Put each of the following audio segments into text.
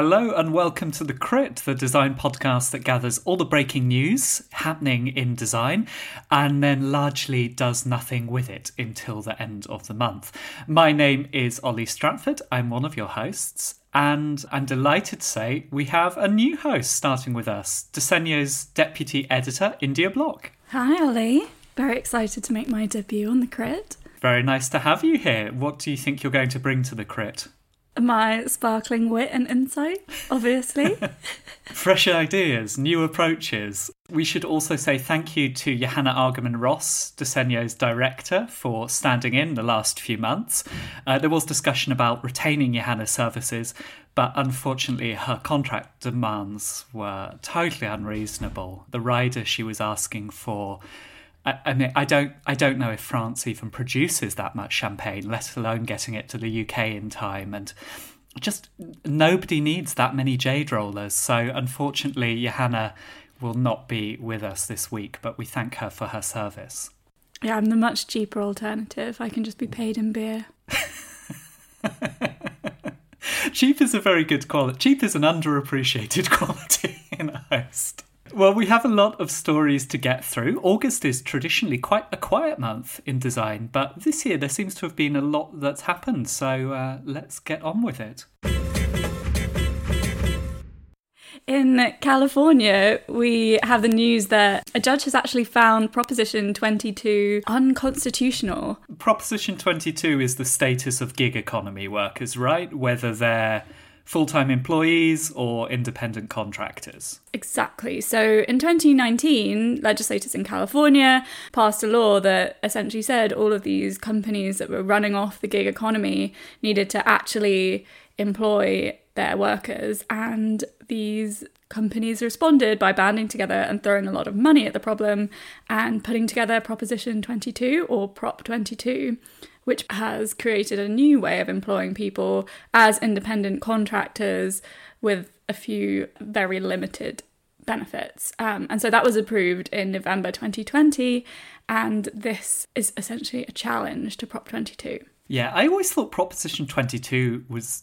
Hello and welcome to The Crit, the design podcast that gathers all the breaking news happening in design and then largely does nothing with it until the end of the month. My name is Oli Stratford, I'm one of your hosts, and I'm delighted to say we have a new host starting with us, Disegno's deputy editor, India Block. Hi, Oli. Very excited to make my debut on The Crit. Very nice to have you here. What do you think you're going to bring to The Crit? My sparkling wit and insight, obviously. Fresh ideas, new approaches. We should also say thank you to Johanna Agerman Ross, Disegno's director, for standing in the last few months. Uh, there was discussion about retaining Johanna's services, but unfortunately, her contract demands were totally unreasonable. The rider she was asking for I, I mean, I don't, I don't know if France even produces that much champagne, let alone getting it to the UK in time. And just nobody needs that many jade rollers. So unfortunately, Johanna will not be with us this week, but we thank her for her service. Yeah, I'm the much cheaper alternative. I can just be paid in beer. Cheap is a very good quality. Cheap is an underappreciated quality in a host. Well, we have a lot of stories to get through. August is traditionally quite a quiet month in design, but this year there seems to have been a lot that's happened, so uh, let's get on with it. In California, we have the news that a judge has actually found Proposition 22 unconstitutional. Proposition 22 is the status of gig economy workers, right? Whether they're full time employees or independent contractors. Exactly. So in 2019, legislators in California passed a law that essentially said all of these companies that were running off the gig economy needed to actually employ their workers. And these companies responded by banding together and throwing a lot of money at the problem and putting together Proposition 22 or Prop 22 which has created a new way of employing people as independent contractors with a few very limited benefits. Um, and so that was approved in November 2020, and this is essentially a challenge to Prop 22. Yeah, I always thought Proposition 22 was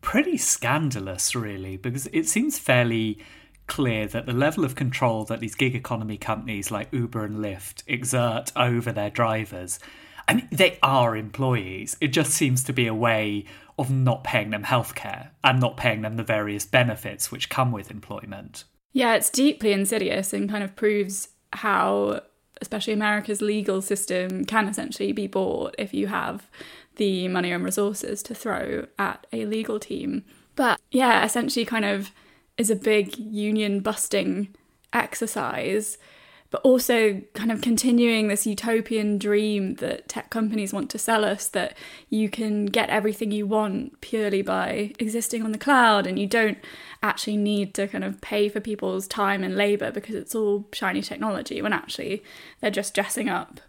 pretty scandalous, really, because it seems fairly clear that the level of control that these gig economy companies like Uber and Lyft exert over their drivers I mean, they are employees. It just seems to be a way of not paying them healthcare and not paying them the various benefits which come with employment. Yeah, it's deeply insidious and kind of proves how, especially America's legal system, can essentially be bought if you have the money and resources to throw at a legal team. But yeah, essentially, kind of is a big union busting exercise but also kind of continuing this utopian dream that tech companies want to sell us that you can get everything you want purely by existing on the cloud and you don't actually need to kind of pay for people's time and labor because it's all shiny technology when actually they're just dressing up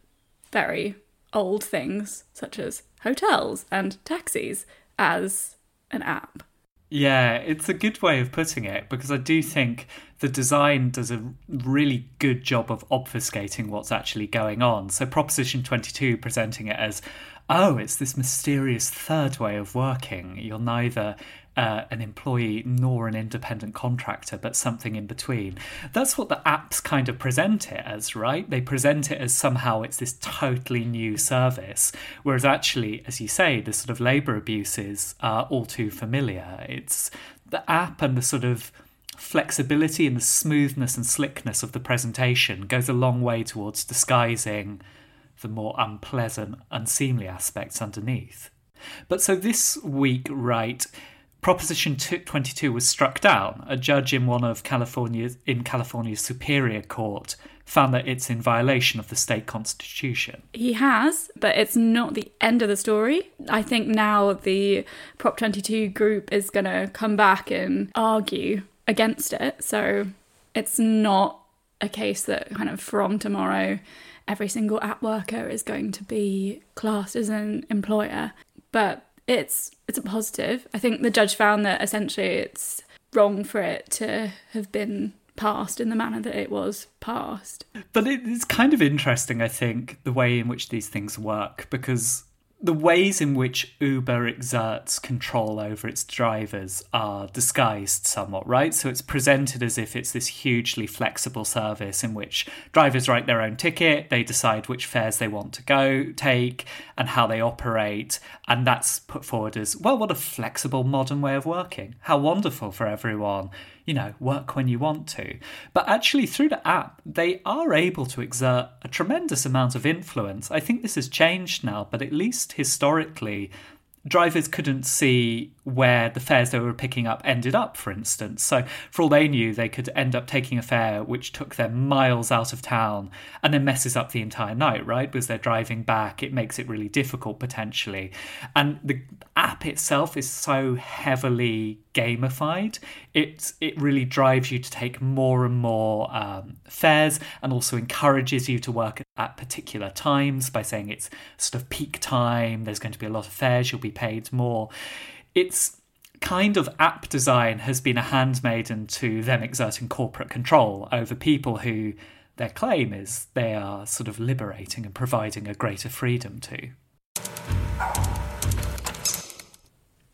very old things such as hotels and taxis as an app. Yeah, it's a good way of putting it because I do think the design does a really good job of obfuscating what's actually going on. So, Proposition 22 presenting it as, oh, it's this mysterious third way of working. You're neither uh, an employee nor an independent contractor, but something in between. That's what the apps kind of present it as, right? They present it as somehow it's this totally new service, whereas actually, as you say, the sort of labour abuses are all too familiar. It's the app and the sort of flexibility and the smoothness and slickness of the presentation goes a long way towards disguising the more unpleasant, unseemly aspects underneath. But so this week, right, Proposition 22 was struck down. A judge in one of California's in California's Superior Court found that it's in violation of the state constitution. He has, but it's not the end of the story. I think now the Prop 22 group is going to come back and argue against it. So it's not a case that kind of from tomorrow every single app worker is going to be classed as an employer. But it's it's a positive. I think the judge found that essentially it's wrong for it to have been passed in the manner that it was passed. But it's kind of interesting, I think, the way in which these things work because the ways in which Uber exerts control over its drivers are disguised somewhat, right? So it's presented as if it's this hugely flexible service in which drivers write their own ticket, they decide which fares they want to go take and how they operate, and that's put forward as, well, what a flexible modern way of working. How wonderful for everyone you know, work when you want to. But actually, through the app, they are able to exert a tremendous amount of influence. I think this has changed now, but at least historically, drivers couldn't see where the fares they were picking up ended up, for instance. So, for all they knew, they could end up taking a fare which took them miles out of town and then messes up the entire night, right? Because they're driving back, it makes it really difficult potentially. And the app itself is so heavily gamified. It it really drives you to take more and more um, fares, and also encourages you to work at particular times by saying it's sort of peak time. There's going to be a lot of fares. You'll be paid more its kind of app design has been a handmaiden to them exerting corporate control over people who their claim is they are sort of liberating and providing a greater freedom to.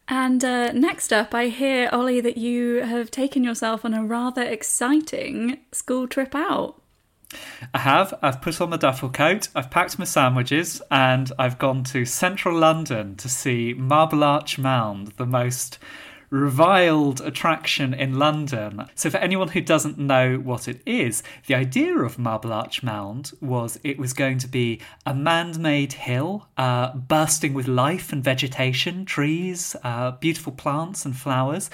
And uh, next up, I hear, Oli, that you have taken yourself on a rather exciting school trip out. I have. I've put on my duffel coat, I've packed my sandwiches, and I've gone to central London to see Marble Arch Mound, the most reviled attraction in London. So, for anyone who doesn't know what it is, the idea of Marble Arch Mound was it was going to be a man made hill uh, bursting with life and vegetation, trees, uh, beautiful plants and flowers,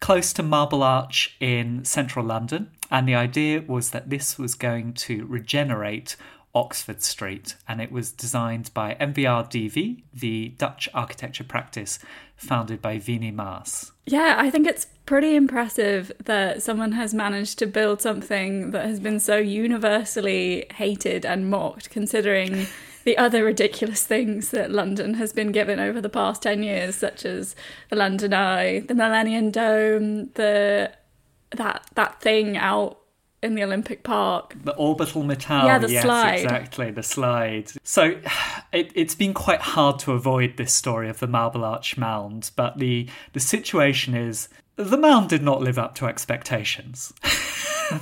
close to Marble Arch in central London. And the idea was that this was going to regenerate Oxford Street, and it was designed by MVRDV, the Dutch architecture practice founded by Winy Maas. Yeah, I think it's pretty impressive that someone has managed to build something that has been so universally hated and mocked, considering the other ridiculous things that London has been given over the past 10 years, such as the London Eye, the Millennium Dome, the that that thing out in the Olympic Park. The orbital metal. Yeah, the yes, slide. Exactly, the slide. So it, it's been quite hard to avoid this story of the Marble Arch Mound, but the, the situation is the mound did not live up to expectations.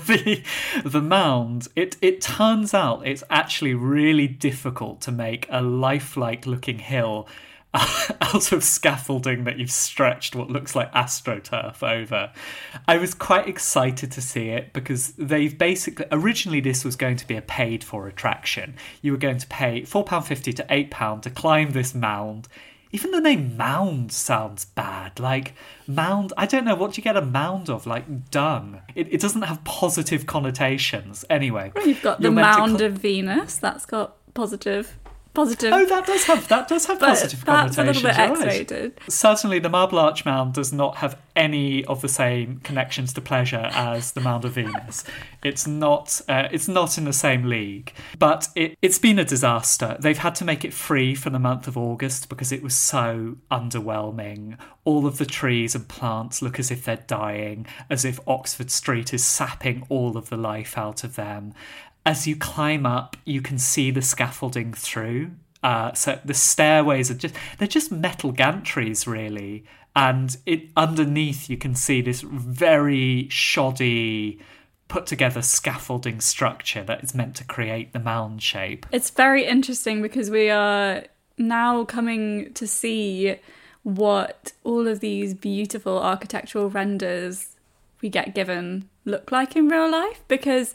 the the mound it it turns out it's actually really difficult to make a lifelike looking hill out of scaffolding that you've stretched what looks like astroturf over. I was quite excited to see it because they've basically originally this was going to be a paid for attraction. You were going to pay £4.50 to £8 to climb this mound. Even the name mound sounds bad. Like mound, I don't know what do you get a mound of, like dung. It, it doesn't have positive connotations. Anyway, well, you've got the mound cl- of Venus. That's got positive positive. Oh, that does have that does have positive that's connotations. That's a little bit X-rated. Right. Certainly, the Marble Arch Mound does not have any of the same connections to pleasure as the Mound of Venus. It's not. Uh, it's not in the same league. But it, it's been a disaster. They've had to make it free for the month of August because it was so underwhelming. All of the trees and plants look as if they're dying, as if Oxford Street is sapping all of the life out of them as you climb up, you can see the scaffolding through. Uh, so the stairways are just they're just metal gantries really, and it underneath you can see this very shoddy put together scaffolding structure that is meant to create the mound shape. It's very interesting because we are now coming to see what all of these beautiful architectural renders we get given look like in real life because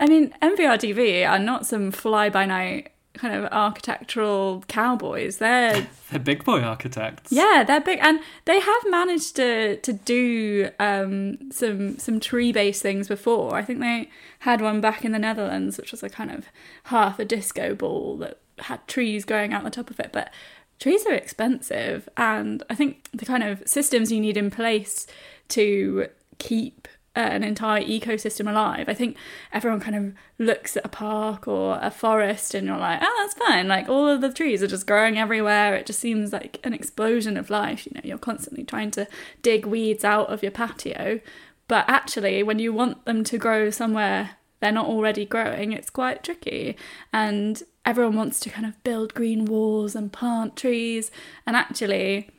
I mean, MVRDV are not some fly by night kind of architectural cowboys. They're they're big boy architects. Yeah, they're big, and they have managed to to do um, some some tree based things before. I think they had one back in the Netherlands, which was a kind of half a disco ball that had trees growing out the top of it, but. Trees are expensive, and I think the kind of systems you need in place to keep an entire ecosystem alive. I think everyone kind of looks at a park or a forest and you're like, oh, that's fine. Like all of the trees are just growing everywhere. It just seems like an explosion of life. You know, you're constantly trying to dig weeds out of your patio. But actually, when you want them to grow somewhere they're not already growing, it's quite tricky. And everyone wants to kind of build green walls and plant trees, and actually,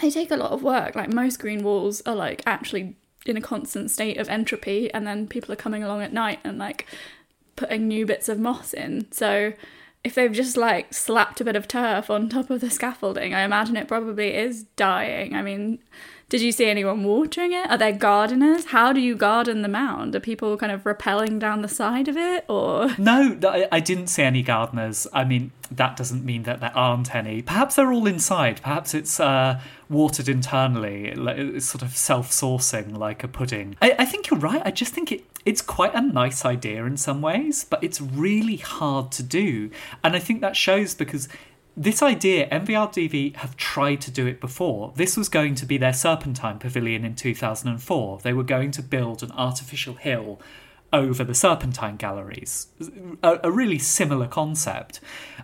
they take a lot of work. Like most green walls are like actually in a constant state of entropy, and then people are coming along at night and like putting new bits of moss in. So if they've just like slapped a bit of turf on top of the scaffolding, I imagine it probably is dying. I mean, did you see anyone watering it? Are there gardeners? How do you garden the mound? Are people kind of rappelling down the side of it or No, I, didn't see any gardeners. I mean, that doesn't mean that there aren't any. Perhaps they're all inside. Perhaps it's uh, watered internally, it's sort of self-sourcing like a pudding. I, I think you're right. I just think it it's quite a nice idea in some ways, but it's really hard to do. And I think that shows because this idea, MVRDV have tried to do it before. This was going to be their Serpentine Pavilion in 2004. They were going to build an artificial hill over the Serpentine galleries, a, a, really similar concept,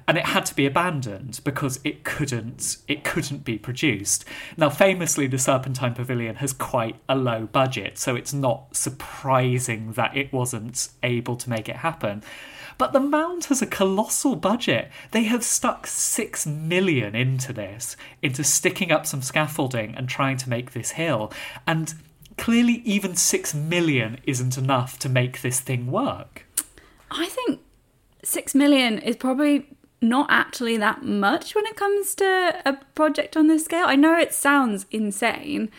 and it had to be abandoned because it couldn't it couldn't be produced. Now, famously, the Serpentine Pavilion has quite a low budget, so it's not surprising that it wasn't able to make it happen. But the Mound has a colossal budget. They have stuck six million into this, into sticking up some scaffolding and trying to make this hill. And clearly, even six million isn't enough to make this thing work. I think six million is probably not actually that much when it comes to a project on this scale. I know it sounds insane,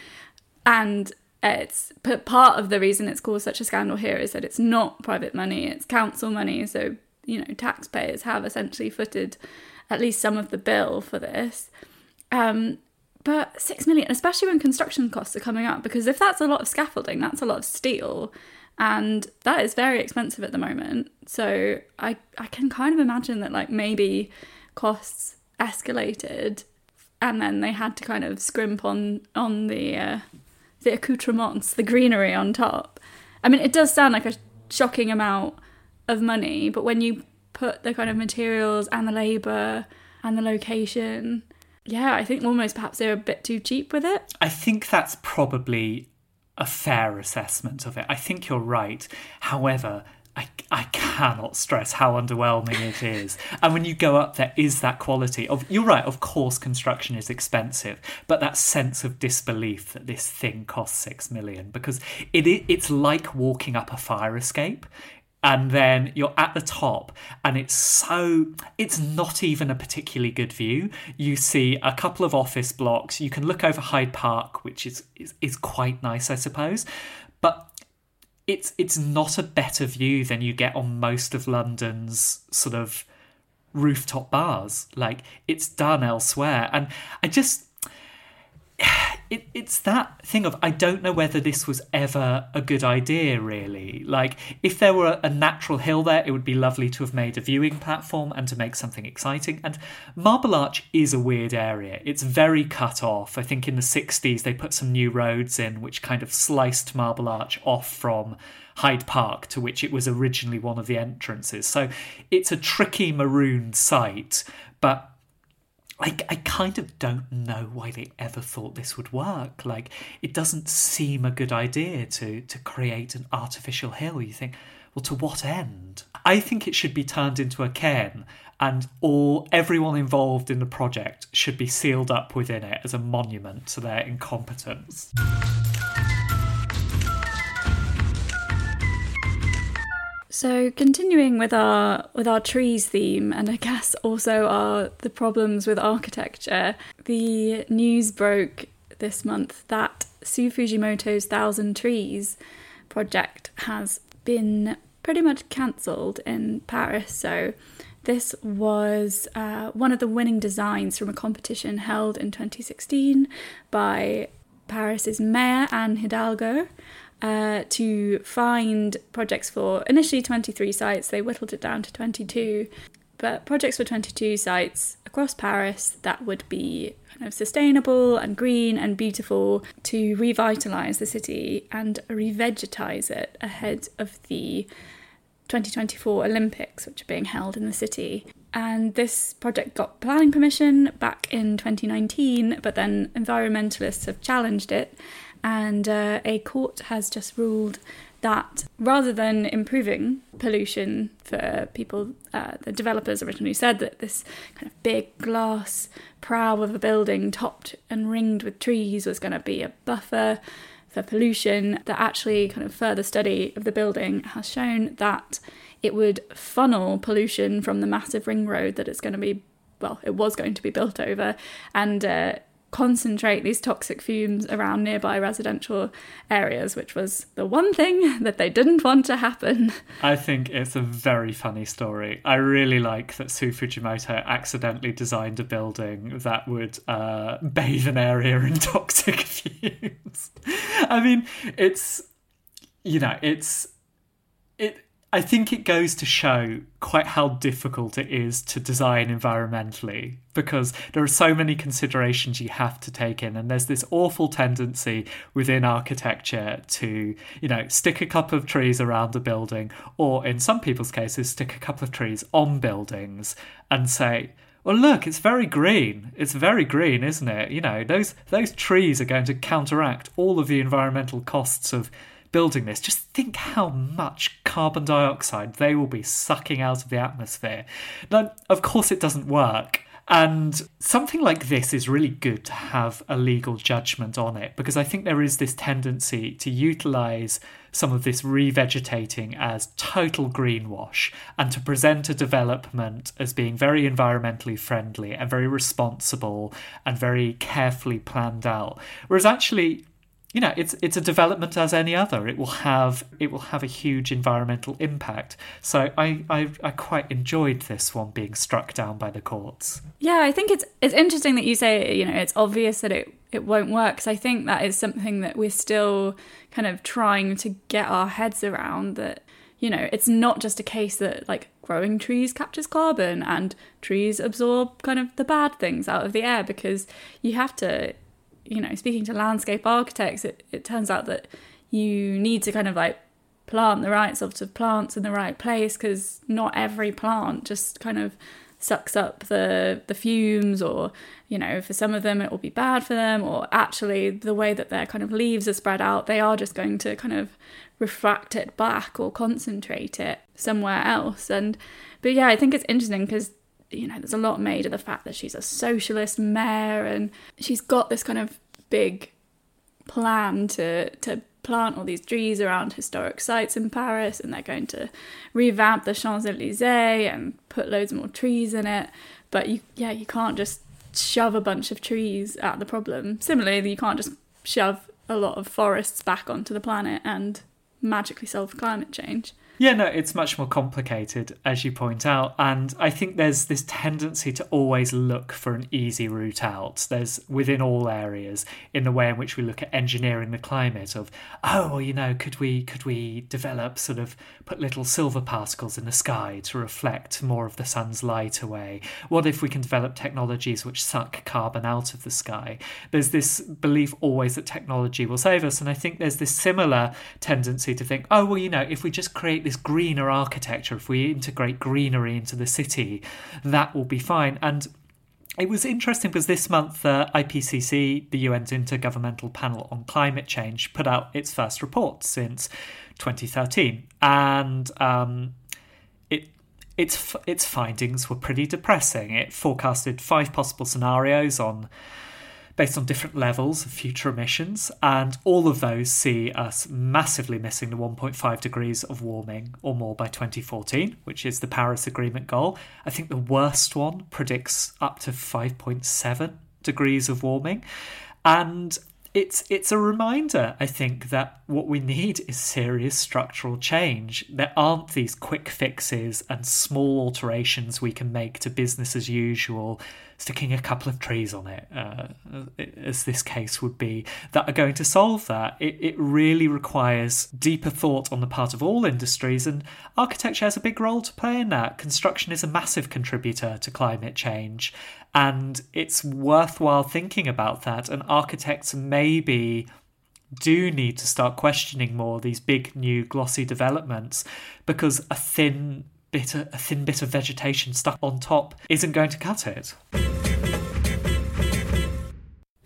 and it's but part of the reason it's caused such a scandal here is that it's not private money, it's council money. So, you know, taxpayers have essentially footed at least some of the bill for this. Um, but six million, especially when construction costs are coming up, because if that's a lot of scaffolding, that's a lot of steel, and that is very expensive at the moment. So I I can kind of imagine that like maybe costs escalated, and then they had to kind of scrimp on on the uh, the accoutrements, the greenery on top. I mean, it does sound like a shocking amount of money, but when you put the kind of materials and the labour and the location, yeah, I think almost perhaps they're a bit too cheap with it. I think that's probably a fair assessment of it. I think you're right. However, I, I cannot stress how underwhelming it is. And when you go up, there is that quality of. You're right. Of course, construction is expensive, but that sense of disbelief that this thing costs six million because it it's like walking up a fire escape. And then you're at the top, and it's so, it's not even a particularly good view. You see a couple of office blocks. You can look over Hyde Park, which is, is, is quite nice, I suppose. But it's it's not a better view than you get on most of London's sort of rooftop bars. Like it's done elsewhere, and I just it, it's that thing of I don't know whether this was ever a good idea, really. Like, if there were a natural hill there, it would be lovely to have made a viewing platform and to make something exciting. And Marble Arch is a weird area. It's very cut off. I think in the 60s they put some new roads in which kind of sliced Marble Arch off from Hyde Park, to which it was originally one of the entrances. So it's a tricky maroon site, but I, I kind of don't know why they ever thought this would work. Like, it doesn't seem a good idea to, to create an artificial hill. You think, well, to what end? I think it should be turned into a cairn, and all everyone involved in the project should be sealed up within it as a monument to their incompetence. So continuing with our with our trees theme and I guess also our the problems with architecture, the news broke this month that Sou Fujimoto's Thousand Trees project has been pretty much cancelled in Paris. So this was uh, one of the winning designs from a competition held in 2016 by Paris's mayor Anne Hidalgo uh, to find projects for initially 23 sites. They whittled it down to 22, but projects for 22 sites across Paris that would be kind of sustainable and green and beautiful to revitalise the city and revegetize it ahead of the 2024 Olympics, which are being held in the city. And this project got planning permission back in 2019, but then environmentalists have challenged it And uh, a court has just ruled that rather than improving pollution for people, uh, the developers originally said that this kind of big glass prow of a building topped and ringed with trees was going to be a buffer for pollution, that actually kind of further study of the building has shown that it would funnel pollution from the massive ring road that it's going to be well, it was going to be built over, and uh, concentrate these toxic fumes around nearby residential areas, which was the one thing that they didn't want to happen. I think it's a very funny story. I really like that Sou Fujimoto accidentally designed a building that would uh, bathe an area in toxic fumes. I mean, it's, you know, it's. It, I think it goes to show quite how difficult it is to design environmentally because there are so many considerations you have to take in. And there's this awful tendency within architecture to you know stick a couple of trees around a building or in some people's cases stick a couple of trees on buildings and say well look it's very green. It's very green isn't it? You know those those trees are going to counteract all of the environmental costs of building this, just think how much carbon dioxide they will be sucking out of the atmosphere. Now, of course, it doesn't work. And something like this is really good to have a legal judgment on it because I think there is this tendency to utilize some of this revegetating as total greenwash and to present a development as being very environmentally friendly and very responsible and very carefully planned out. Whereas actually, you know it's it's a development as any other. It will have it will have a huge environmental impact. So I, I i quite enjoyed this one being struck down by the courts. Yeah i think it's it's interesting that you say you know it's obvious that it it won't work because i think that is something that we're still kind of trying to get our heads around that you know it's not just a case that like growing trees captures carbon and trees absorb kind of the bad things out of the air because you have to you know, speaking to landscape architects, it, it turns out that you need to kind of like plant the right sorts of plants in the right place because not every plant just kind of sucks up the the fumes or you know for some of them it will be bad for them or actually the way that their kind of leaves are spread out they are just going to kind of refract it back or concentrate it somewhere else. And but yeah i think it's interesting because you know, there's a lot made of the fact that she's a socialist mayor and she's got this kind of big plan to to plant all these trees around historic sites in Paris and they're going to revamp the Champs-Elysees and put loads more trees in it. But you yeah, you can't just shove a bunch of trees at the problem. Similarly, you can't just shove a lot of forests back onto the planet and magically solve climate change. Yeah, no, it's much more complicated, as you point out. And I think there's this tendency to always look for an easy route out. There's within all areas in the way in which we look at engineering the climate of, oh, you know, could we could we develop sort of put little silver particles in the sky to reflect more of the sun's light away? What if we can develop technologies which suck carbon out of the sky? There's this belief always that technology will save us. And I think there's this similar tendency to think, oh, well, you know, if we just create this greener architecture, if we integrate greenery into the city, that will be fine. And it was interesting because this month, uh, IPCC, the UN's Intergovernmental Panel on Climate Change, put out its first report since 2013, and um, it its its findings were pretty depressing. It forecasted five possible scenarios on based on different levels of future emissions, and all of those see us massively missing the 1.5 degrees of warming or more by 2014, which is the Paris Agreement goal. I think the worst one predicts up to 5.7 degrees of warming. And it's it's a reminder, I think, that what we need is serious structural change. There aren't these quick fixes and small alterations we can make to business as usual sticking a couple of trees on it, uh, as this case would be, that are going to solve that. It, it really requires deeper thought on the part of all industries, and architecture has a big role to play in that. Construction is a massive contributor to climate change, and it's worthwhile thinking about that. And architects maybe do need to start questioning more these big new glossy developments because a thin bit of, a thin bit of vegetation stuck on top isn't going to cut it.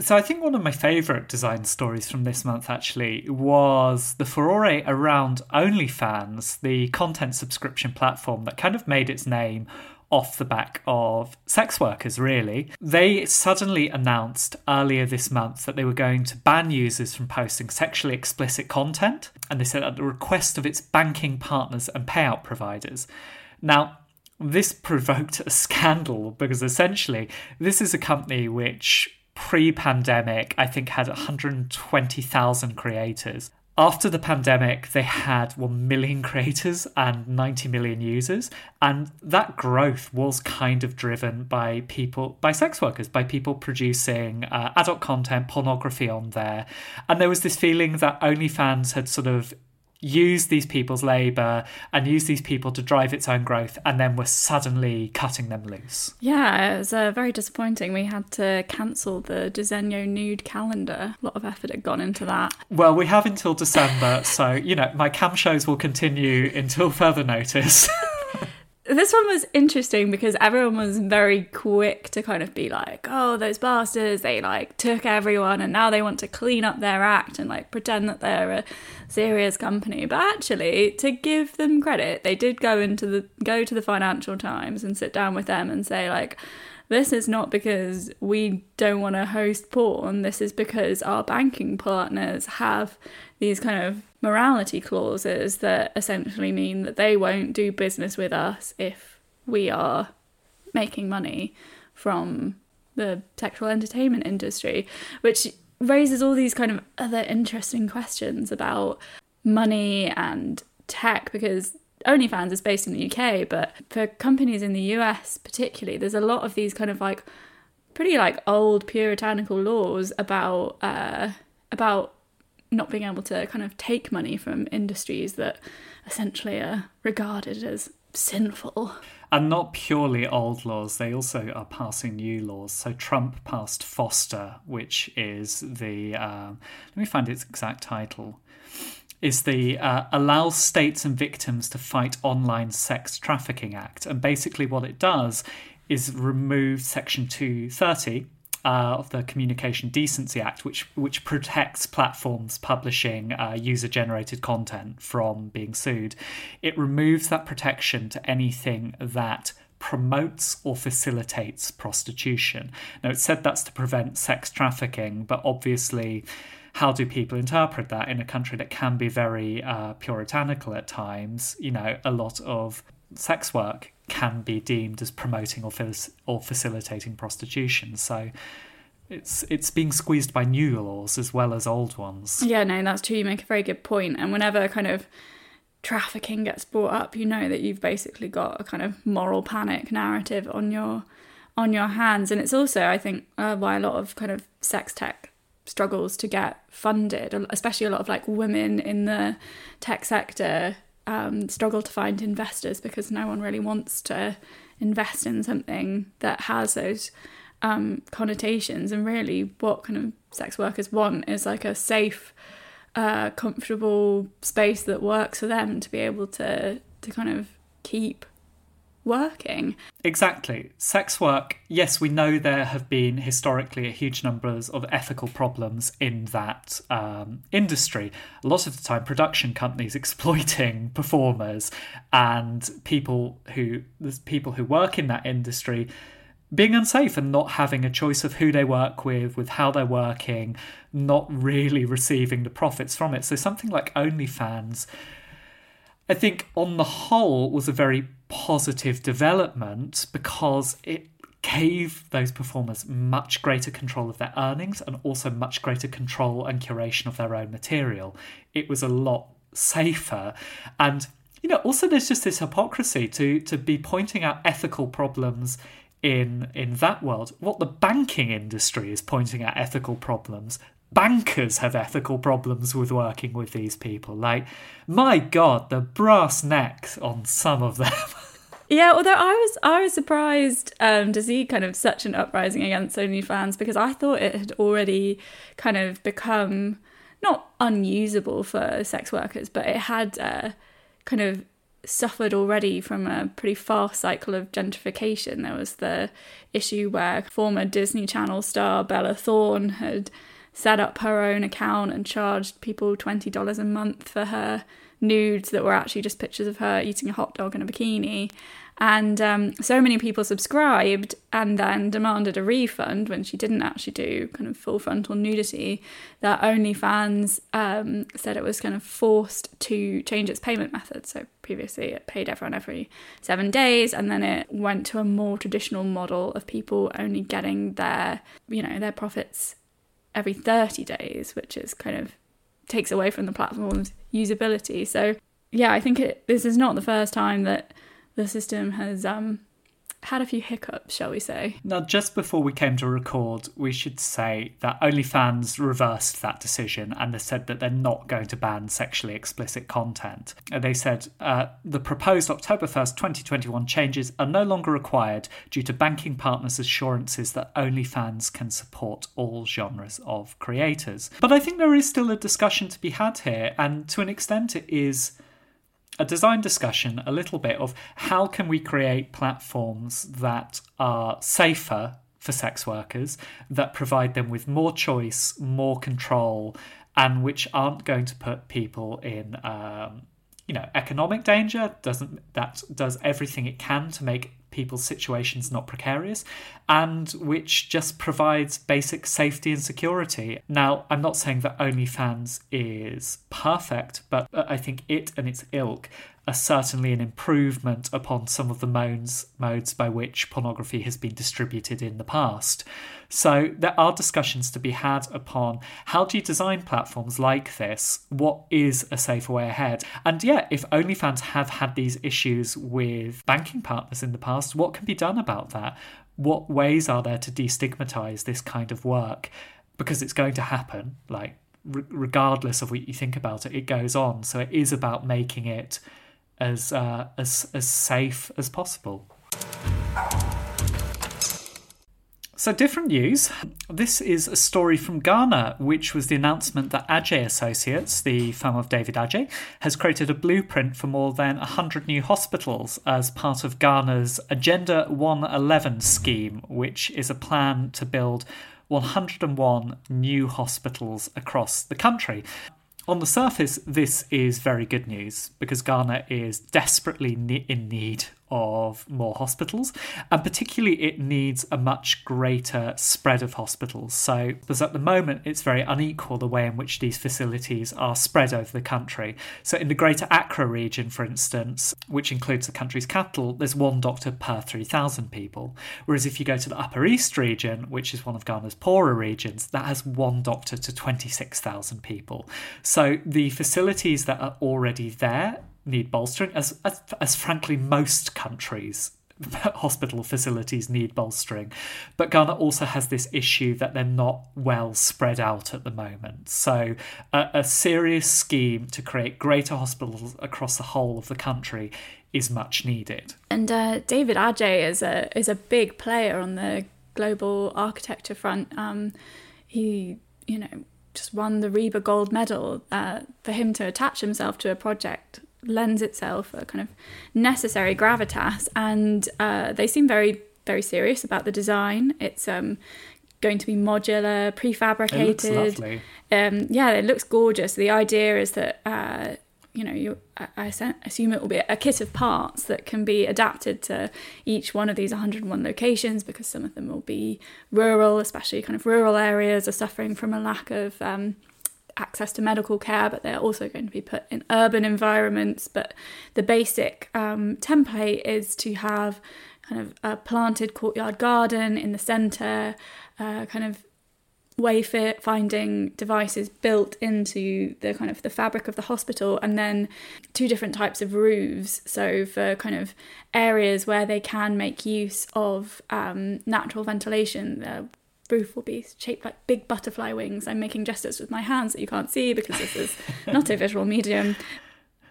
So I think one of my favourite design stories from this month actually was the furore around OnlyFans, the content subscription platform that kind of made its name off the back of sex workers, really. They suddenly announced earlier this month that they were going to ban users from posting sexually explicit content, and they said at the request of its banking partners and payout providers. Now, this provoked a scandal because essentially this is a company which pre pandemic I think had 120,000 creators after the pandemic, they had 1 million creators and 90 million users. And that growth was kind of driven by people, by sex workers, by people producing uh, adult content, pornography on there. And there was this feeling that OnlyFans had sort of use these people's labour and use these people to drive its own growth, and then we're suddenly cutting them loose. Yeah, it was uh, very disappointing. We had to cancel the Disegno nude calendar. A lot of effort had gone into that. Well, we have until December, so, you know, my cam shows will continue until further notice. this one was interesting because everyone was very quick to kind of be like, oh, those bastards, they like took everyone and now they want to clean up their act and like pretend that they're a serious company. But actually, to give them credit, they did go into the go to the Financial Times and sit down with them and say like this is not because we don't want to host porn. This is because our banking partners have these kind of morality clauses that essentially mean that they won't do business with us if we are making money from the sexual entertainment industry, which raises all these kind of other interesting questions about money and tech because OnlyFans is based in the UK, but for companies in the US particularly, there's a lot of these kind of like pretty like old puritanical laws about uh, about not being able to kind of take money from industries that essentially are regarded as sinful. And not purely old laws, they also are passing new laws. So Trump passed FOSTA, which is the, uh, let me find its exact title is the uh, States and Victims to Fight Online Sex Trafficking Act. And basically, what it does is remove Section 230 uh, of the Communication Decency Act, which which protects platforms publishing uh, user-generated content from being sued. It removes that protection to anything that promotes or facilitates prostitution. Now, it said that's to prevent sex trafficking, but obviously how do people interpret that in a country that can be very uh, puritanical at times? You know, a lot of sex work can be deemed as promoting or, or facilitating prostitution. So it's it's being squeezed by new laws as well as old ones. Yeah, no, that's true. You make a very good point. And whenever kind of trafficking gets brought up, you know that you've basically got a kind of moral panic narrative on your on your hands. And it's also, I think, uh, why a lot of kind of sex tech struggles to get funded, especially a lot of like women in the tech sector um, struggle to find investors because no one really wants to invest in something that has those um, connotations. And really, what kind of sex workers want is like a safe, uh, comfortable space that works for them to be able to to kind of keep working. Exactly. Sex work, yes, we know there have been historically a huge numbers of ethical problems in that um, industry. A lot of the time, production companies exploiting performers and people who people who work in that industry being unsafe and not having a choice of who they work with, with how they're working, not really receiving the profits from it. So something like OnlyFans I think on the whole was a very positive development because it gave those performers much greater control of their earnings and also much greater control and curation of their own material. It was a lot safer and you know also there's just this hypocrisy to to be pointing out ethical problems in in that world what the banking industry is pointing out ethical problems bankers have ethical problems with working with these people. Like, my God, the brass necks on some of them. Yeah, although I was I was surprised um, to see kind of such an uprising against OnlyFans because I thought it had already kind of become not unusable for sex workers, but it had uh, kind of suffered already from a pretty fast cycle of gentrification. There was the issue where former Disney Channel star Bella Thorne had set up her own account and charged people $20 a month for her nudes that were actually just pictures of her eating a hot dog in a bikini. And um, so many people subscribed and then demanded a refund when she didn't actually do kind of full frontal nudity. That OnlyFans um, said it was kind of forced to change its payment method. So previously it paid everyone every seven days, and then it went to a more traditional model of people only getting their, you know, their profits every 30 days, which is kind of takes away from the platform's usability. So yeah, I think it, this is not the first time that the system has um, had a few hiccups, shall we say. Now, just before we came to record, we should say that OnlyFans reversed that decision and they said that they're not going to ban sexually explicit content. They said uh, the proposed October 1st, 2021 changes are no longer required due to banking partners' assurances that OnlyFans can support all genres of creators. But I think there is still a discussion to be had here, and to an extent, it is a design discussion a little bit of how can we create platforms that are safer for sex workers, that provide them with more choice, more control, and which aren't going to put people in, um, you know, economic danger. Doesn't that does everything it can to make people's situations not precarious, and which just provides basic safety and security. Now, I'm not saying that OnlyFans is perfect, but I think it and its ilk are certainly an improvement upon some of the modes, modes by which pornography has been distributed in the past. So there are discussions to be had upon how do you design platforms like this? What is a safer way ahead? And yeah, if OnlyFans have had these issues with banking partners in the past, what can be done about that? What ways are there to destigmatize this kind of work? Because it's going to happen, like regardless of what you think about it, it goes on. So it is about making it as uh, as as safe as possible. So, different news. This is a story from Ghana, which was the announcement that Adjaye Associates, the firm of David Adjaye, has created a blueprint for more than 100 new hospitals as part of Ghana's Agenda 111 scheme, which is a plan to build 101 new hospitals across the country. On the surface, this is very good news because Ghana is desperately in need of more hospitals, and particularly it needs a much greater spread of hospitals. So, because at the moment it's very unequal the way in which these facilities are spread over the country. So, in the Greater Accra region, for instance, which includes the country's capital, there's one doctor per 3,000 people. Whereas if you go to the Upper East region, which is one of Ghana's poorer regions, that has one doctor to 26,000 people. So, the facilities that are already there need bolstering, as, as, as frankly most countries hospital facilities need bolstering. But Ghana also has this issue that they're not well spread out at the moment. So, a, a, serious scheme to create greater hospitals across the whole of the country is much needed. And uh, David Adjaye is a is a big player on the global architecture front. Um, he, you know, just won the RIBA Gold Medal. Uh, for him to attach himself to a project lends itself a kind of necessary gravitas, and uh, they seem very very serious about the design. It's um, going to be modular, prefabricated. Um, yeah, it looks gorgeous. The idea is that uh, you know, you, I, I assume it will be a kit of parts that can be adapted to each one of these 101 locations because some of them will be rural, especially kind of rural areas are suffering from a lack of um, access to medical care, but they're also going to be put in urban environments. But the basic um, template is to have kind of a planted courtyard garden in the centre, uh, kind of wayfit finding devices built into the kind of the fabric of the hospital and then two different types of roofs so for kind of areas where they can make use of um, natural ventilation roof will be shaped like big butterfly wings. I'm making gestures with my hands that you can't see because this is not a visual medium.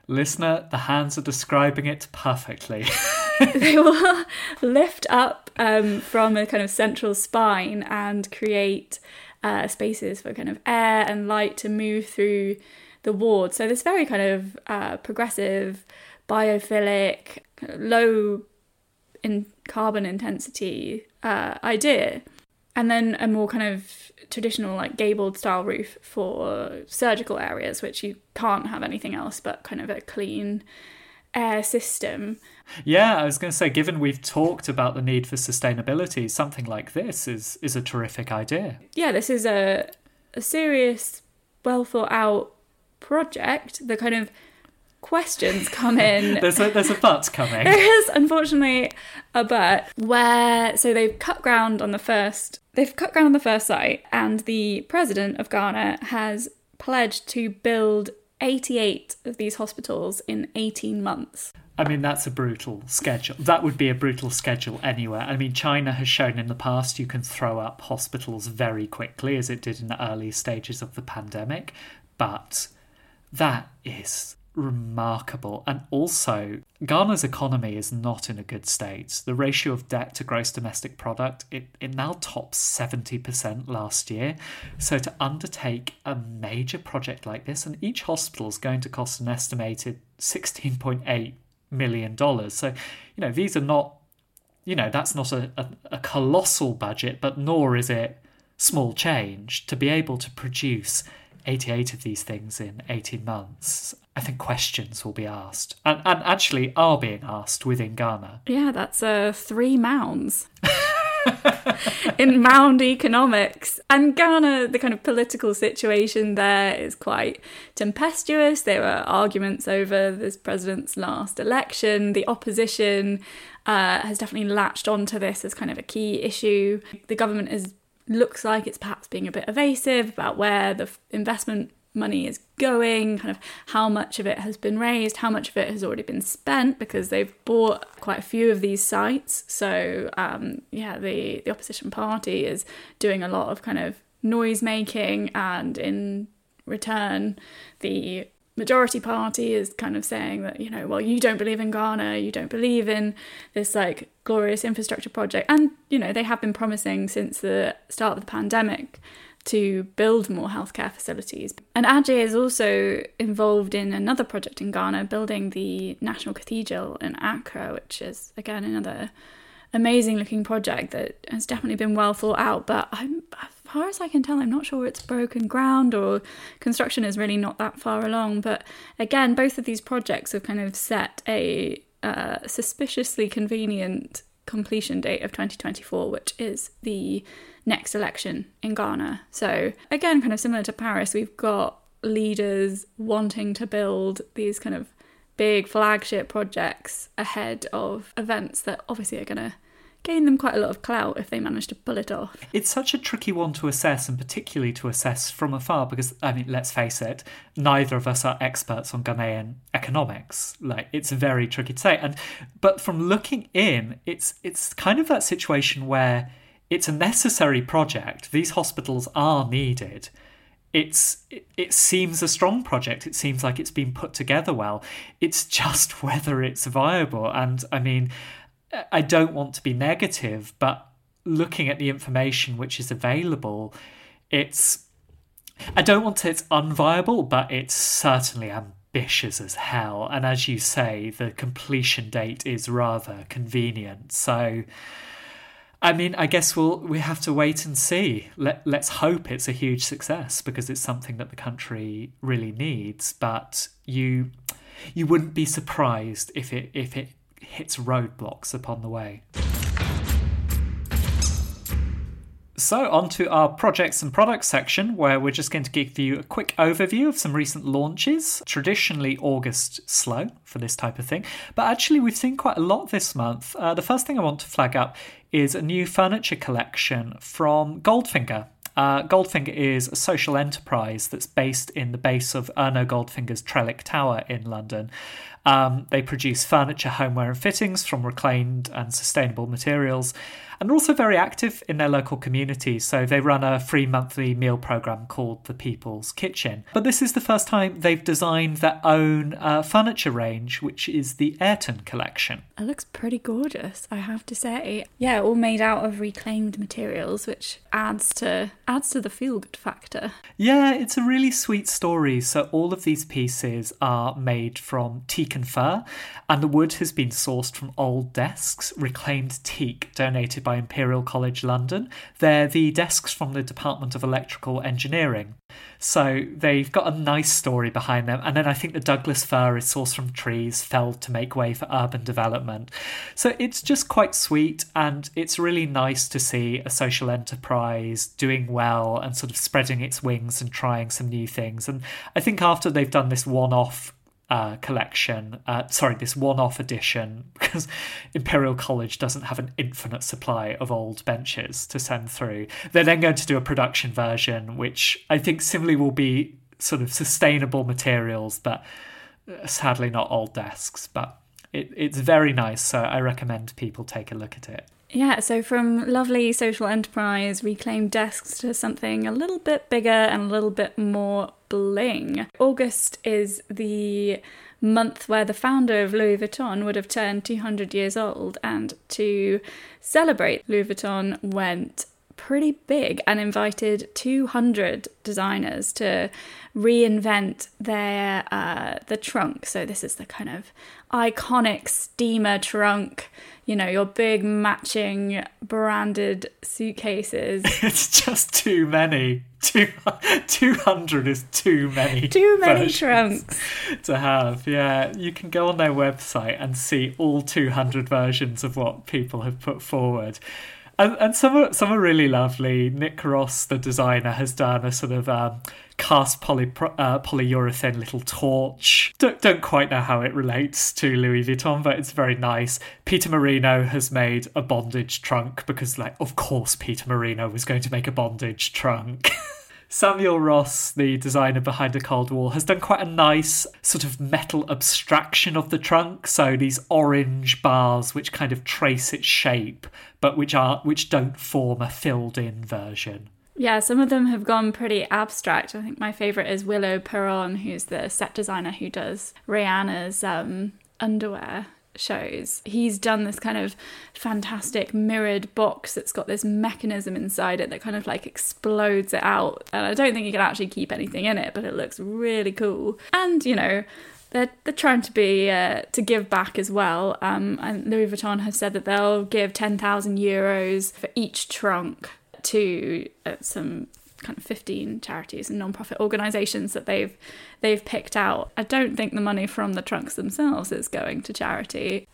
Listener, the hands are describing it perfectly. they will lift up um, from a kind of central spine and create uh, spaces for kind of air and light to move through the ward. So this very kind of uh, progressive biophilic, low in carbon intensity uh, idea. And then a more kind of traditional, like gabled style roof for surgical areas, which you can't have anything else but kind of a clean air system. Yeah, I was going to say, given we've talked about the need for sustainability, something like this is is a terrific idea. Yeah, this is a a serious, well thought out project. The kind of questions come in. there's a there's a but coming. There is unfortunately a but where so they've cut ground on the first they've cut ground on the first site and the president of Ghana has pledged to build 88 of these hospitals in 18 months. I mean, that's a brutal schedule. That would be a brutal schedule anywhere. I mean, China has shown in the past you can throw up hospitals very quickly, as it did in the early stages of the pandemic, but that is remarkable. And also, Ghana's economy is not in a good state. The ratio of debt to gross domestic product, it, it now tops 70% last year. So to undertake a major project like this, and each hospital is going to cost an estimated 16.8 million dollars. So, you know, these are not you know, that's not a, a, a colossal budget, but nor is it small change to be able to produce 88 of these things in 18 months, I think questions will be asked. And, and actually are being asked within Ghana. Yeah, that's uh, three mounds. in mound economics. And Ghana, the kind of political situation there is quite tempestuous. There were arguments over this president's last election. The opposition uh, has definitely latched onto this as kind of a key issue. The government is looks like it's perhaps being a bit evasive about where the investment money is going, kind of how much of it has been raised, how much of it has already been spent, because they've bought quite a few of these sites. So um, yeah, the the opposition party is doing a lot of kind of noise making, and in return, the majority party is kind of saying that you know well you don't believe in Ghana you don't believe in this like glorious infrastructure project. And you know they have been promising since the start of the pandemic to build more healthcare facilities. And Adjaye is also involved in another project in Ghana building the National Cathedral in Accra which is again another amazing looking project that has definitely been well thought out. But I'm far as I can tell, I'm not sure it's broken ground or construction is really not that far along. But again, both of these projects have kind of set a uh, suspiciously convenient completion date of 2024, which is the next election in Ghana. So, again, kind of similar to Paris, we've got leaders wanting to build these kind of big flagship projects ahead of events that obviously are going to gain them quite a lot of clout if they manage to pull it off. It's such a tricky one to assess, and particularly to assess from afar, because I mean, let's face it, neither of us are experts on Ghanaian economics. Like, it's very tricky to say. And but from looking in, it's it's kind of that situation where it's a necessary project. These hospitals are needed. It's it, it seems a strong project. It seems like it's been put together well. It's just whether it's viable. And I mean, I don't want to be negative, but looking at the information which is available, it's. I don't want to it's unviable, but it's certainly ambitious as hell. And as you say, the completion date is rather convenient. So, I mean, I guess we'll we have to wait and see. Let let's hope it's a huge success because it's something that the country really needs. But you you wouldn't be surprised if it if it hits roadblocks upon the way. So, on to our projects and products section, where we're just going to give you a quick overview of some recent launches. Traditionally, August slow for this type of thing, but actually, we've seen quite a lot this month. Uh, the first thing I want to flag up is a new furniture collection from Goldfinger. Uh, Goldfinger is a social enterprise that's based in the base of Erno Goldfinger's Trellick Tower in London. Um, they produce furniture, homeware, and fittings from reclaimed and sustainable materials and also very active in their local communities. So they run a free monthly meal program called The People's Kitchen. But this is the first time they've designed their own uh, furniture range, which is the Ayrton collection. It looks pretty gorgeous, I have to say. Yeah, all made out of reclaimed materials, which adds to adds to the feel good factor. Yeah, it's a really sweet story. So all of these pieces are made from teak teak and fir, and the wood has been sourced from old desks, reclaimed teak donated by Imperial College London. They're the desks from the Department of Electrical Engineering. So they've got a nice story behind them. And then I think the Douglas fir is sourced from trees felled to make way for urban development. So it's just quite sweet and it's really nice to see a social enterprise doing well and sort of spreading its wings and trying some new things. And I think after they've done this one off uh, collection, uh, sorry, this one off edition, because Imperial College doesn't have an infinite supply of old benches to send through. They're then going to do a production version, which I think similarly will be sort of sustainable materials, but uh, sadly not old desks. But it, it's very nice, so I recommend people take a look at it. Yeah, so from lovely social enterprise reclaimed desks to something a little bit bigger and a little bit more bling. August is the month where the founder of Louis Vuitton would have turned 200 years old, and to celebrate, Louis Vuitton went pretty big and invited 200 designers to reinvent their uh, the trunk. So this is the kind of iconic steamer trunk. You know, your big matching branded suitcases. it's just too many. Two, 200 is too many. Too many trunks to have. Yeah, you can go on their website and see all 200 versions of what people have put forward and, and some are some are really lovely. Nick Ross, the designer, has done a sort of um, cast poly, uh, polyurethane little torch. Don't, don't quite know how it relates to Louis Vuitton, but it's very nice. Peter Marino has made a bondage trunk because, like, of course, Peter Marino was going to make a bondage trunk. Samuel Ross, the designer behind the Cold Wall, has done quite a nice sort of metal abstraction of the trunk. So these orange bars which kind of trace its shape, but which are which don't form a filled-in version. Yeah, some of them have gone pretty abstract. I think my favorite is Willo Perron, who's the set designer who does Rihanna's um, underwear shows. He's done this kind of fantastic mirrored box that's got this mechanism inside it that kind of like explodes it out. And I don't think you can actually keep anything in it, but it looks really cool. And, you know, they're, they're trying to be uh, to give back as well. Um, and Louis Vuitton has said that they'll give 10,000 euros for each trunk to uh, some kind of 15 charities and non-profit organizations that they've they've picked out. I don't think the money from the trunks themselves is going to charity.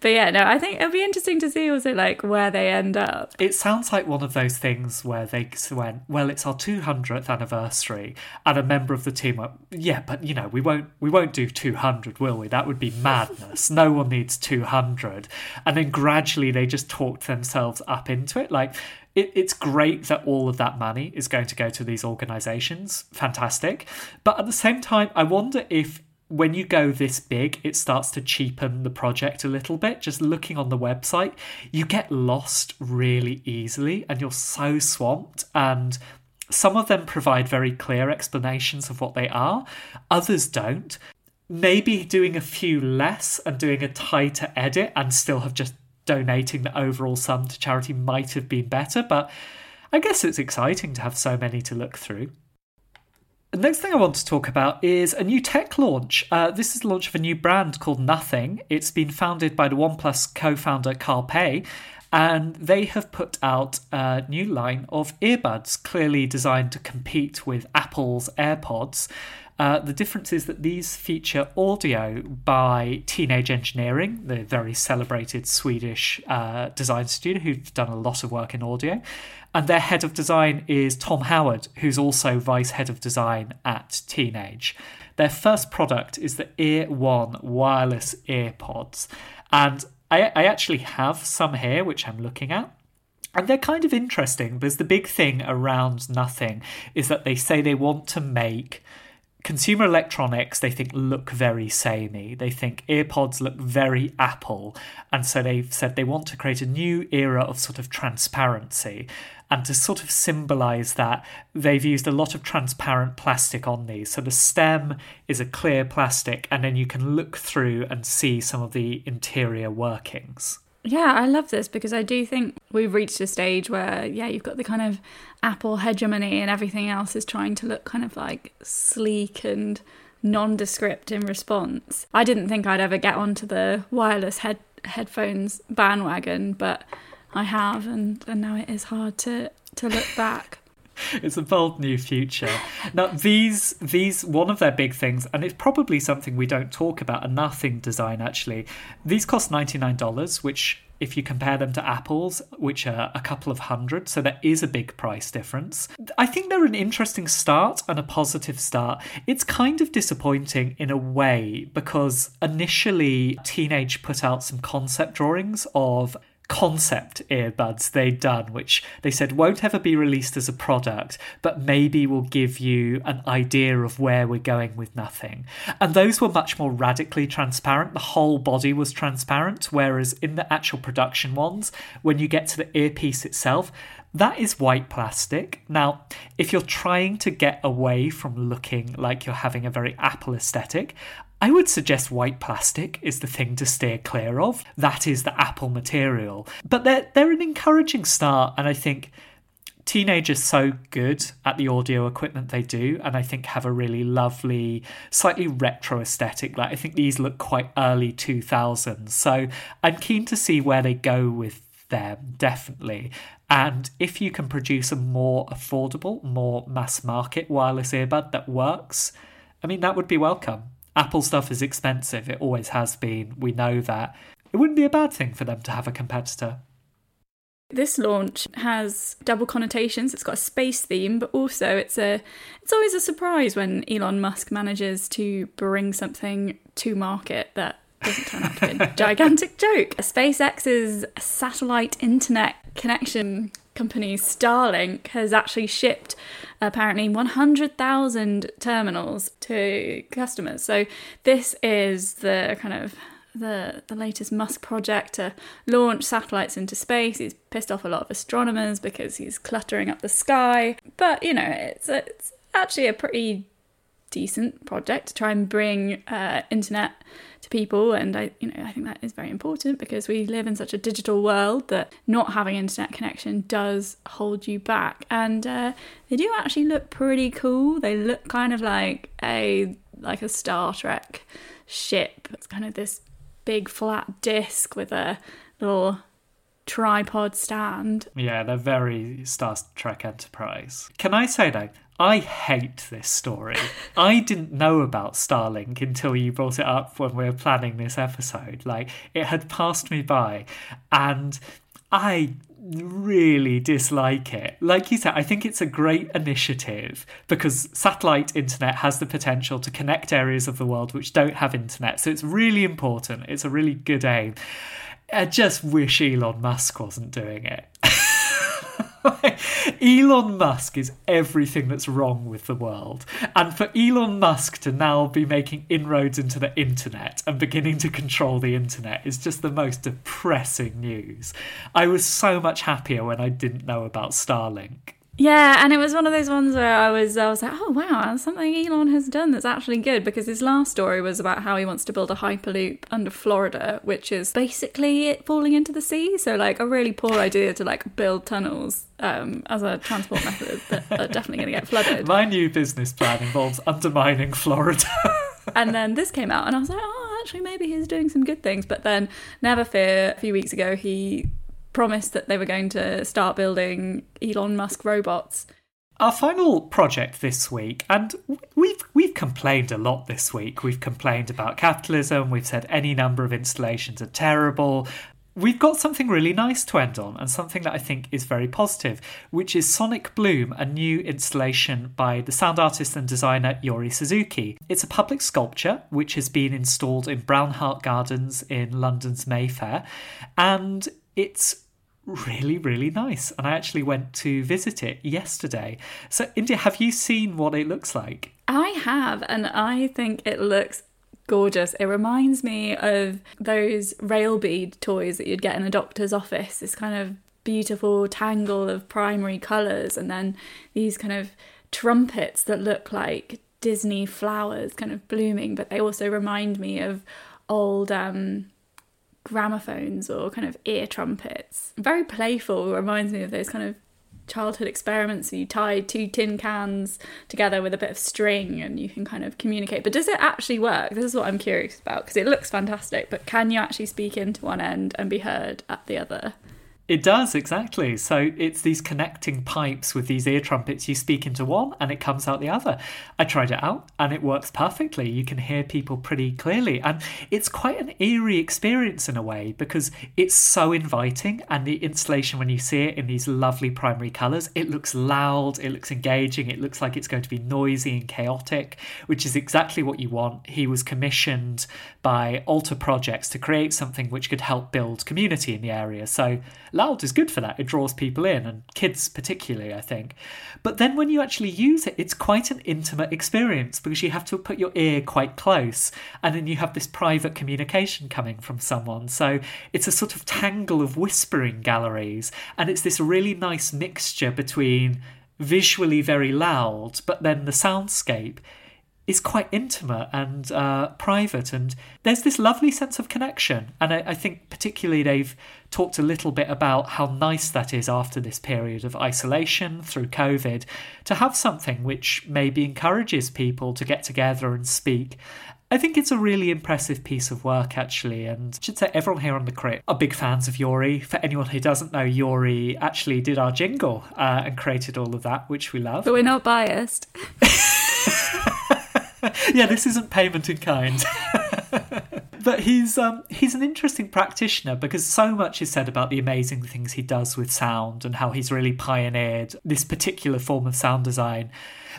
But yeah, no, I think it'll be interesting to see also like where they end up. It sounds like one of those things where they went, well, it's our 200th anniversary, and a member of the team went, yeah, but you know, we won't we won't do 200, will we? That would be madness. no one needs 200. And then gradually they just talked themselves up into it, like it, it's great that all of that money is going to go to these organizations. Fantastic. But at the same time, I wonder if when you go this big, it starts to cheapen the project a little bit. Just looking on the website, you get lost really easily and you're so swamped. And some of them provide very clear explanations of what they are, others don't. Maybe doing a few less and doing a tighter edit and still have just donating the overall sum to charity might have been better, but I guess it's exciting to have so many to look through. Next thing I want to talk about is a new tech launch. Uh, this is the launch of a new brand called Nothing. It's been founded by the OnePlus co founder Carl Pei, and they have put out a new line of earbuds, clearly designed to compete with Apple's AirPods. Uh, the difference is that these feature audio by Teenage Engineering, the very celebrated Swedish uh, design studio who've done a lot of work in audio. And their head of design is Tom Howard, who's also vice head of design at Teenage. Their first product is the Ear One wireless earpods. And I, I actually have some here, which I'm looking at. And they're kind of interesting because the big thing around Nothing is that they say they want to make consumer electronics they think look very samey. They think earpods look very apple. And so they've said they want to create a new era of sort of transparency. And to sort of symbolize that they've used a lot of transparent plastic on these. So the stem is a clear plastic and then you can look through and see some of the interior workings yeah, I love this because I do think we've reached a stage where, yeah, you've got the kind of Apple hegemony and everything else is trying to look kind of like sleek and nondescript in response. I didn't think I'd ever get onto the wireless head headphones bandwagon, but I have, and, and now it is hard to, to look back. it's a bold new future. Now, these these one of their big things, and it's probably something we don't talk about enough in design. Actually, these cost ninety nine dollars, which if you compare them to Apple's, which are a couple of hundred, so there is a big price difference. I think they're an interesting start and a positive start. It's kind of disappointing in a way because initially Teenage put out some concept drawings of concept earbuds they'd done, which they said won't ever be released as a product, but maybe will give you an idea of where we're going with nothing. And those were much more radically transparent. The whole body was transparent, whereas in the actual production ones, when you get to the earpiece itself, that is white plastic. Now, if you're trying to get away from looking like you're having a very Apple aesthetic, I would suggest white plastic is the thing to steer clear of. That is the Apple material. But they're, they're an encouraging start, and I think Teenage's so good at the audio equipment they do and i think have a really lovely slightly retro aesthetic like i think these look quite early 2000s so i'm keen to see where they go with them definitely and if you can produce a more affordable more mass market wireless earbud that works i mean that would be welcome Apple stuff is expensive, it always has been. We know that. It wouldn't be a bad thing for them to have a competitor. This launch has double connotations. It's got a space theme, but also it's a it's always a surprise when Elon Musk manages to bring something to market that doesn't turn out to be a gigantic joke. SpaceX's satellite internet connection company Starlink has actually shipped apparently 100,000 terminals to customers. So this is the kind of the the latest Musk project to launch satellites into space. He's pissed off a lot of astronomers because he's cluttering up the sky. But you know, it's it's actually a pretty decent project to try and bring uh, internet to people and I you know I think that is very important because we live in such a digital world that not having internet connection does hold you back and uh, they do actually look pretty cool they look kind of like a like a Star Trek ship it's kind of this big flat disc with a little tripod stand. Yeah, they're very Star Trek Enterprise. Can I say though, I hate this story. I didn't know about Starlink until you brought it up when we were planning this episode. Like, it had passed me by, and I really dislike it. Like you said, I think it's a great initiative because satellite internet has the potential to connect areas of the world which don't have internet. So it's really important. It's a really good aim. I just wish Elon Musk wasn't doing it. Elon Musk is everything that's wrong with the world. And for Elon Musk to now be making inroads into the internet and beginning to control the internet is just the most depressing news. I was so much happier when I didn't know about Starlink. Yeah, and it was one of those ones where I was I was like, oh wow, something Elon has done that's actually good because his last story was about how he wants to build a hyperloop under Florida, which is basically it falling into the sea. So like a really poor idea to like build tunnels um, as a transport method that are definitely going to get flooded. My new business plan involves undermining Florida. and then this came out, and I was like, oh, actually maybe he's doing some good things. But then, never fear, a few weeks ago he promised that they were going to start building Elon Musk robots. Our final project this week, and we've we've complained a lot this week. We've complained about capitalism. We've said any number of installations are terrible. We've got something really nice to end on, and something that I think is very positive, which is Sonic Bloom, a new installation by the sound artist and designer Yuri Suzuki. It's a public sculpture which has been installed in Brown Hart Gardens in London's Mayfair, and it's really, really nice. And I actually went to visit it yesterday. So, India, have you seen what it looks like? I have, and I think it looks gorgeous. It reminds me of those rail bead toys that you'd get in a doctor's office. This kind of beautiful tangle of primary colours, and then these kind of trumpets that look like Disney flowers kind of blooming, but they also remind me of old um, gramophones or kind of ear trumpets. Very playful, reminds me of those kind of childhood experiments. So you tie two tin cans together with a bit of string and you can kind of communicate. But does it actually work? This is what I'm curious about because it looks fantastic, but can you actually speak into one end and be heard at the other? It does, exactly. So it's these connecting pipes with these ear trumpets. You speak into one and it comes out the other. I tried it out and it works perfectly. You can hear people pretty clearly. And it's quite an eerie experience in a way because it's so inviting. And the installation, when you see it in these lovely primary colours, it looks loud, it looks engaging, it looks like it's going to be noisy and chaotic, which is exactly what you want. He was commissioned by Alter Projects to create something which could help build community in the area. So loud is good for that. It draws people in, and kids particularly, I think. But then when you actually use it, it's quite an intimate experience because you have to put your ear quite close, and then you have this private communication coming from someone. So it's a sort of tangle of whispering galleries, and it's this really nice mixture between visually very loud, but then the soundscape is quite intimate and uh, private, and there's this lovely sense of connection. And I, I, think, particularly, they've talked a little bit about how nice that is after this period of isolation through COVID to have something which maybe encourages people to get together and speak. I think it's a really impressive piece of work, actually, and I should say everyone here on the crit are big fans of Yuri. For anyone who doesn't know, Yuri actually did our jingle uh, and created all of that, which we love. But we're not biased. yeah, this isn't payment in kind. but he's um, he's an interesting practitioner because so much is said about the amazing things he does with sound and how he's really pioneered this particular form of sound design.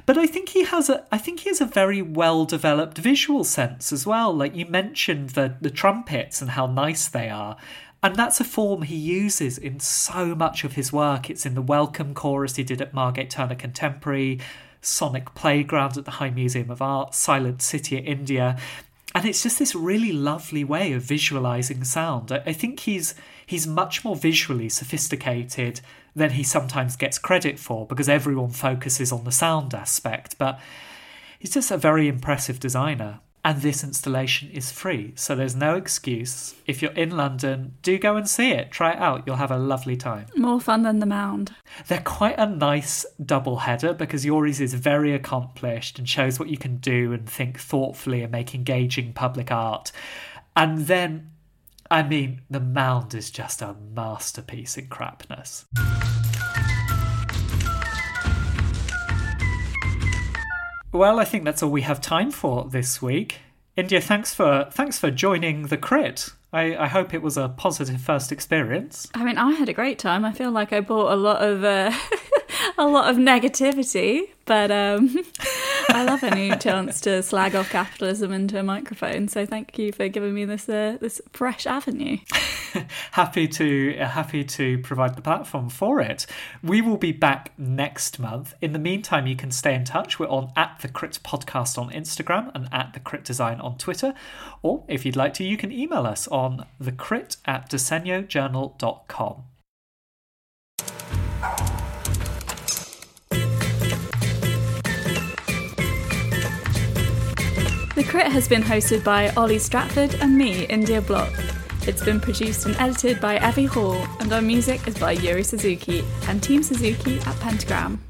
But I think he has a I think he has a very well developed visual sense as well. Like you mentioned the the trumpets and how nice they are. And that's a form he uses in so much of his work. It's in the welcome chorus he did at Margate Turner Contemporary, Sonic Playground at the High Museum of Art, Silent City at India. And it's just this really lovely way of visualizing sound. I, I think he's he's much more visually sophisticated than he sometimes gets credit for because everyone focuses on the sound aspect. But he's just a very impressive designer and this installation is free. So there's no excuse. If you're in London, do go and see it. Try it out. You'll have a lovely time. More fun than the Mound. They're quite a nice double header because Yuri's is very accomplished and shows what you can do and think thoughtfully and make engaging public art. And then, I mean, the Mound is just a masterpiece in crapness. Well, I think that's all we have time for this week. India, thanks for thanks for joining the crit. I, I hope it was a positive first experience. I mean, I had a great time. I feel like I bought a lot of uh, a lot of negativity, but um, I love any chance to slag off capitalism into a microphone. So thank you for giving me this uh, this fresh avenue. happy to happy to provide the platform for it. We will be back next month. In the meantime, you can stay in touch. We're on at the Crit Podcast on Instagram and at the Crit Design on Twitter. Or if you'd like to, you can email us on the thecrit at disegnojournal.com. The Crit has been hosted by Oli Stratford and me, India Block. It's been produced and edited by Evie Hall, and our music is by Yuri Suzuki and Team Suzuki at Pentagram.